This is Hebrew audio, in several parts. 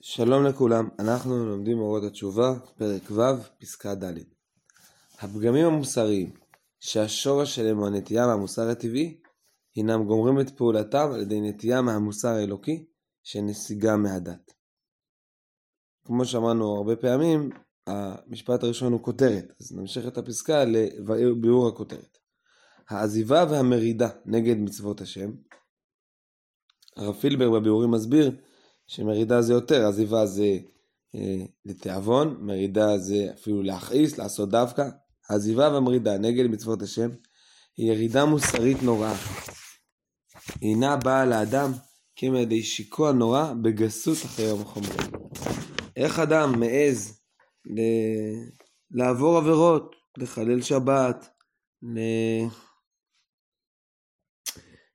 שלום לכולם, אנחנו לומדים אורות התשובה, פרק ו', פסקה ד'. הפגמים המוסריים שהשורש שלהם הוא הנטייה מהמוסר הטבעי, הינם גומרים את פעולתם על ידי נטייה מהמוסר האלוקי שנסיגה מהדת. כמו שאמרנו הרבה פעמים, המשפט הראשון הוא כותרת, אז נמשיך את הפסקה לביאור הכותרת. העזיבה והמרידה נגד מצוות השם. הרב פילבר בביאורים מסביר שמרידה זה יותר, עזיבה זה אה, לתיאבון, מרידה זה אפילו להכעיס, לעשות דווקא. העזיבה והמרידה נגד מצוות השם היא ירידה מוסרית נוראה. אינה באה לאדם ידי שיקוע נורא בגסות אחרי יום החומרים. איך אדם מעז ל... לעבור עבירות, לחלל שבת, ל...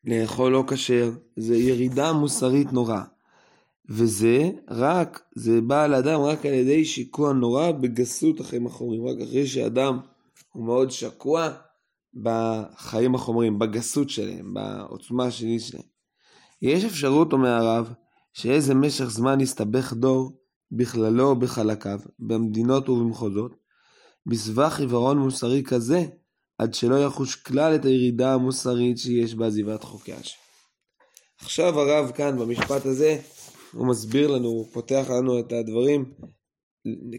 לאכול לא כשר, זה ירידה מוסרית נוראה. וזה רק, זה בא לאדם רק על ידי שיקוע נורא בגסות החיים החומרים, רק אחרי שאדם הוא מאוד שקוע בחיים החומרים, בגסות שלהם, בעוצמה השלילית שלהם. יש אפשרות, אומר הרב, שאיזה משך זמן יסתבך דור, בכללו או בחלקיו, במדינות ובמחוזות, בסבך עיוורון מוסרי כזה, עד שלא יחוש כלל את הירידה המוסרית שיש בעזיבת חוקי השם. עכשיו הרב כאן במשפט הזה הוא מסביר לנו, הוא פותח לנו את הדברים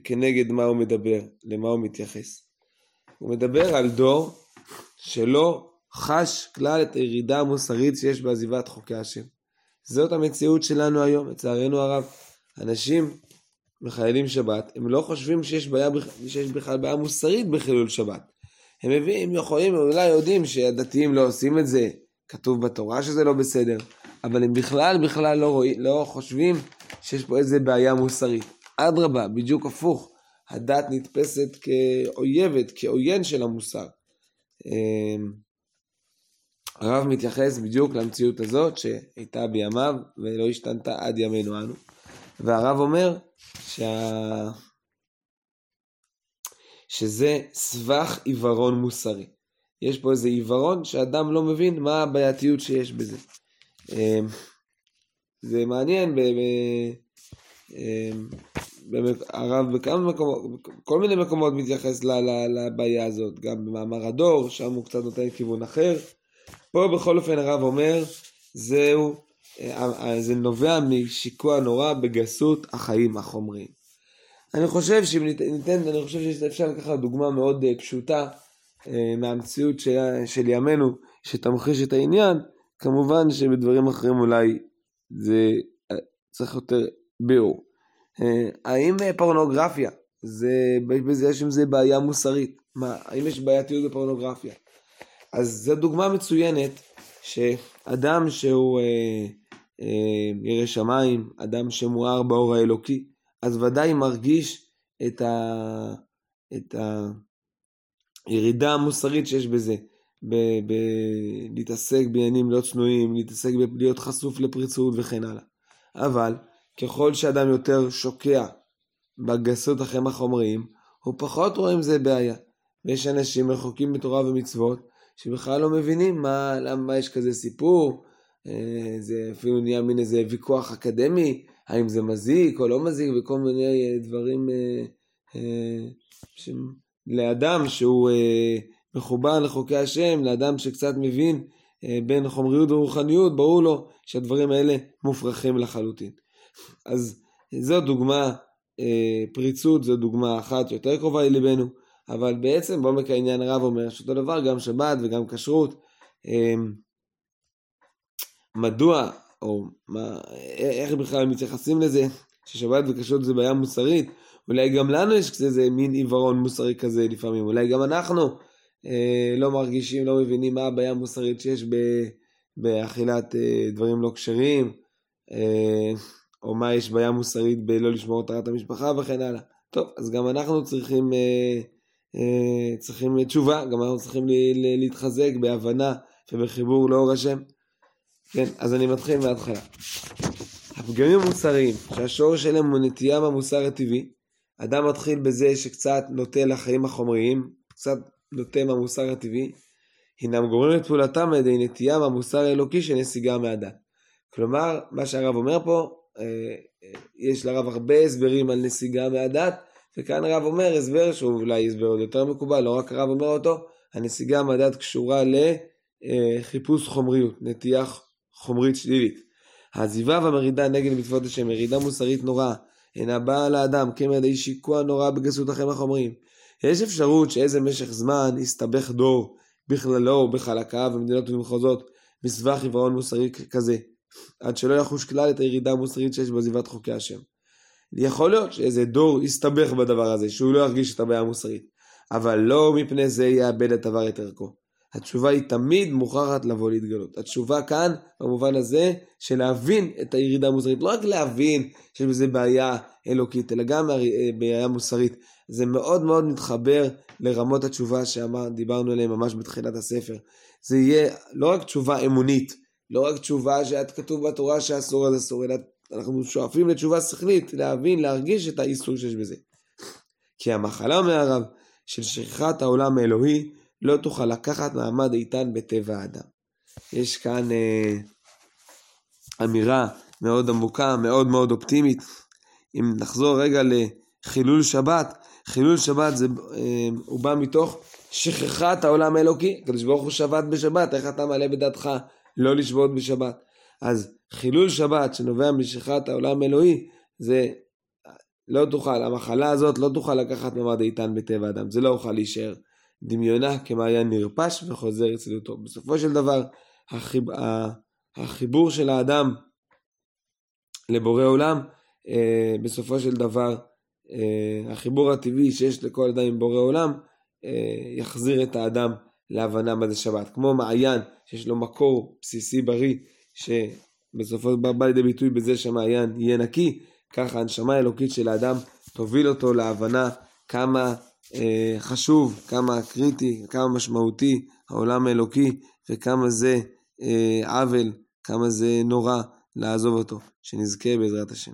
כנגד מה הוא מדבר, למה הוא מתייחס. הוא מדבר על דור שלא חש כלל את הירידה המוסרית שיש בעזיבת חוקי השם. זאת המציאות שלנו היום, לצערנו הרב. אנשים מחללים שבת, הם לא חושבים שיש, בעיה, שיש בכלל בעיה מוסרית בחילול שבת. הם מביאים, יכולים, אולי יודעים שהדתיים לא עושים את זה, כתוב בתורה שזה לא בסדר, אבל הם בכלל בכלל לא, רואים, לא חושבים שיש פה איזה בעיה מוסרית. אדרבה, בדיוק הפוך. הדת נתפסת כאויבת, כעוין של המוסר. אמ, הרב מתייחס בדיוק למציאות הזאת שהייתה בימיו ולא השתנתה עד ימינו אנו. והרב אומר שה... שזה סבך עיוורון מוסרי. יש פה איזה עיוורון שאדם לא מבין מה הבעייתיות שיש בזה. אמ, זה מעניין, אמ, הרב בכמה מקומות, כל מיני מקומות מתייחס לבעיה הזאת, גם במאמר הדור, שם הוא קצת נותן כיוון אחר. פה בכל אופן הרב אומר, זהו, אה, זה נובע משיקוע נורא בגסות החיים החומריים. אני חושב שאם ניתן, אני חושב שאפשר לקחת דוגמה מאוד אה, פשוטה אה, מהמציאות של, של ימינו, שתמחיש את העניין, כמובן שבדברים אחרים אולי זה אה, צריך יותר ביאור. אה, האם אה, פורנוגרפיה, זה, בזה יש עם זה בעיה מוסרית? מה, האם יש בעייתיות בפורנוגרפיה? אז זו דוגמה מצוינת שאדם שהוא אה, אה, ירא שמיים, אדם שמואר באור האלוקי, אז ודאי מרגיש את, ה, את הירידה המוסרית שיש בזה. ב- ב- להתעסק בעניינים לא צנועים, להתעסק בלהיות חשוף לפריצות וכן הלאה. אבל ככל שאדם יותר שוקע בגסות החיים החומריים, הוא פחות רואה עם זה בעיה. ויש אנשים רחוקים בתורה ומצוות, שבכלל לא מבינים מה, למה יש כזה סיפור, אה, זה אפילו נהיה מין איזה ויכוח אקדמי, האם זה מזיק או לא מזיק, וכל מיני דברים אה, אה, לאדם שהוא מחובר לחוקי השם, לאדם שקצת מבין אה, בין חומריות ורוחניות, ברור לו שהדברים האלה מופרכים לחלוטין. אז זו דוגמה, אה, פריצות זו דוגמה אחת יותר קרובה לליבנו, אבל בעצם בעומק העניין רב אומר שאותו דבר גם שבת וגם כשרות. אה, מדוע, או מה, איך בכלל מתייחסים לזה, ששבת וכשרות זה בעיה מוסרית, אולי גם לנו יש איזה מין עיוורון מוסרי כזה לפעמים, אולי גם אנחנו לא מרגישים, לא מבינים מה הבעיה המוסרית שיש באכילת אה, דברים לא כשרים, אה, או מה יש בעיה מוסרית בלא לשמור את טהרת המשפחה וכן הלאה. טוב, אז גם אנחנו צריכים, צריכים תשובה, גם אנחנו צריכים להתחזק בהבנה ובחיבור לאור השם. כן, אז אני מתחיל מההתחלה. הפגמים המוסריים, שהשורש שלהם הוא נטייה מהמוסר הטבעי, אדם מתחיל בזה שקצת נוטה לחיים החומריים, קצת נוטה מהמוסר הטבעי, הינם גורמים את פעולתם על ידי נטייה מהמוסר האלוקי שנסיגה מהדת. כלומר, מה שהרב אומר פה, אה, יש לרב הרבה הסברים על נסיגה מהדת, וכאן הרב אומר הסבר שהוא אולי הסבר עוד יותר מקובל, לא רק הרב אומר אותו, הנסיגה מהדת קשורה לחיפוש חומריות, נטייה חומרית שלילית. העזיבה והמרידה נגד מצוות השם, מרידה מוסרית נוראה, אינה באה לאדם כמדי שיקוע נורא בגסות החיים החומריים. יש אפשרות שאיזה משך זמן יסתבך דור בכללו ובחלקיו במדינות ובמחוזות בסבך עיוורון מוסרי כזה, עד שלא יחוש כלל את הירידה המוסרית שיש בעזיבת חוקי השם. יכול להיות שאיזה דור יסתבך בדבר הזה, שהוא לא ירגיש את הבעיה המוסרית, אבל לא מפני זה יאבד את דבר את ערכו. התשובה היא תמיד מוכרחת לבוא להתגלות. התשובה כאן, במובן הזה, של להבין את הירידה המוסרית. לא רק להבין שיש בזה בעיה אלוקית, אלא גם בעיה מוסרית. זה מאוד מאוד מתחבר לרמות התשובה שדיברנו עליהן ממש בתחילת הספר. זה יהיה לא רק תשובה אמונית, לא רק תשובה שאת כתוב בתורה שאסור אז אסור, אלא אנחנו שואפים לתשובה שכלית, להבין, להרגיש את האיסור שיש בזה. כי המחלה, אומר הרב, של שכחת העולם האלוהי, לא תוכל לקחת מעמד איתן בטבע האדם. יש כאן אה, אמירה מאוד עמוקה, מאוד מאוד אופטימית. אם נחזור רגע לחילול שבת, חילול שבת זה, אה, הוא בא מתוך שכחת העולם האלוקי. הקדוש ברוך הוא שבת בשבת, איך אתה מעלה בדעתך לא לשבות בשבת? אז חילול שבת שנובע משכחת העולם האלוהי, זה לא תוכל, המחלה הזאת לא תוכל לקחת מעמד איתן בטבע האדם, זה לא יוכל להישאר. דמיונה כמעיין נרפש וחוזר אצלותו. בסופו של דבר, החיב... החיבור של האדם לבורא עולם, אה, בסופו של דבר, החיבור הטבעי שיש לכל אדם עם בורא עולם, אה, יחזיר את האדם להבנה מה זה שבת. כמו מעיין, שיש לו מקור בסיסי בריא, שבסופו של דבר בא לידי ביטוי בזה שהמעיין יהיה נקי, ככה הנשמה האלוקית של האדם תוביל אותו להבנה כמה אה, חשוב, כמה קריטי, כמה משמעותי העולם האלוקי וכמה זה אה, עוול, כמה זה נורא לעזוב אותו. שנזכה בעזרת השם.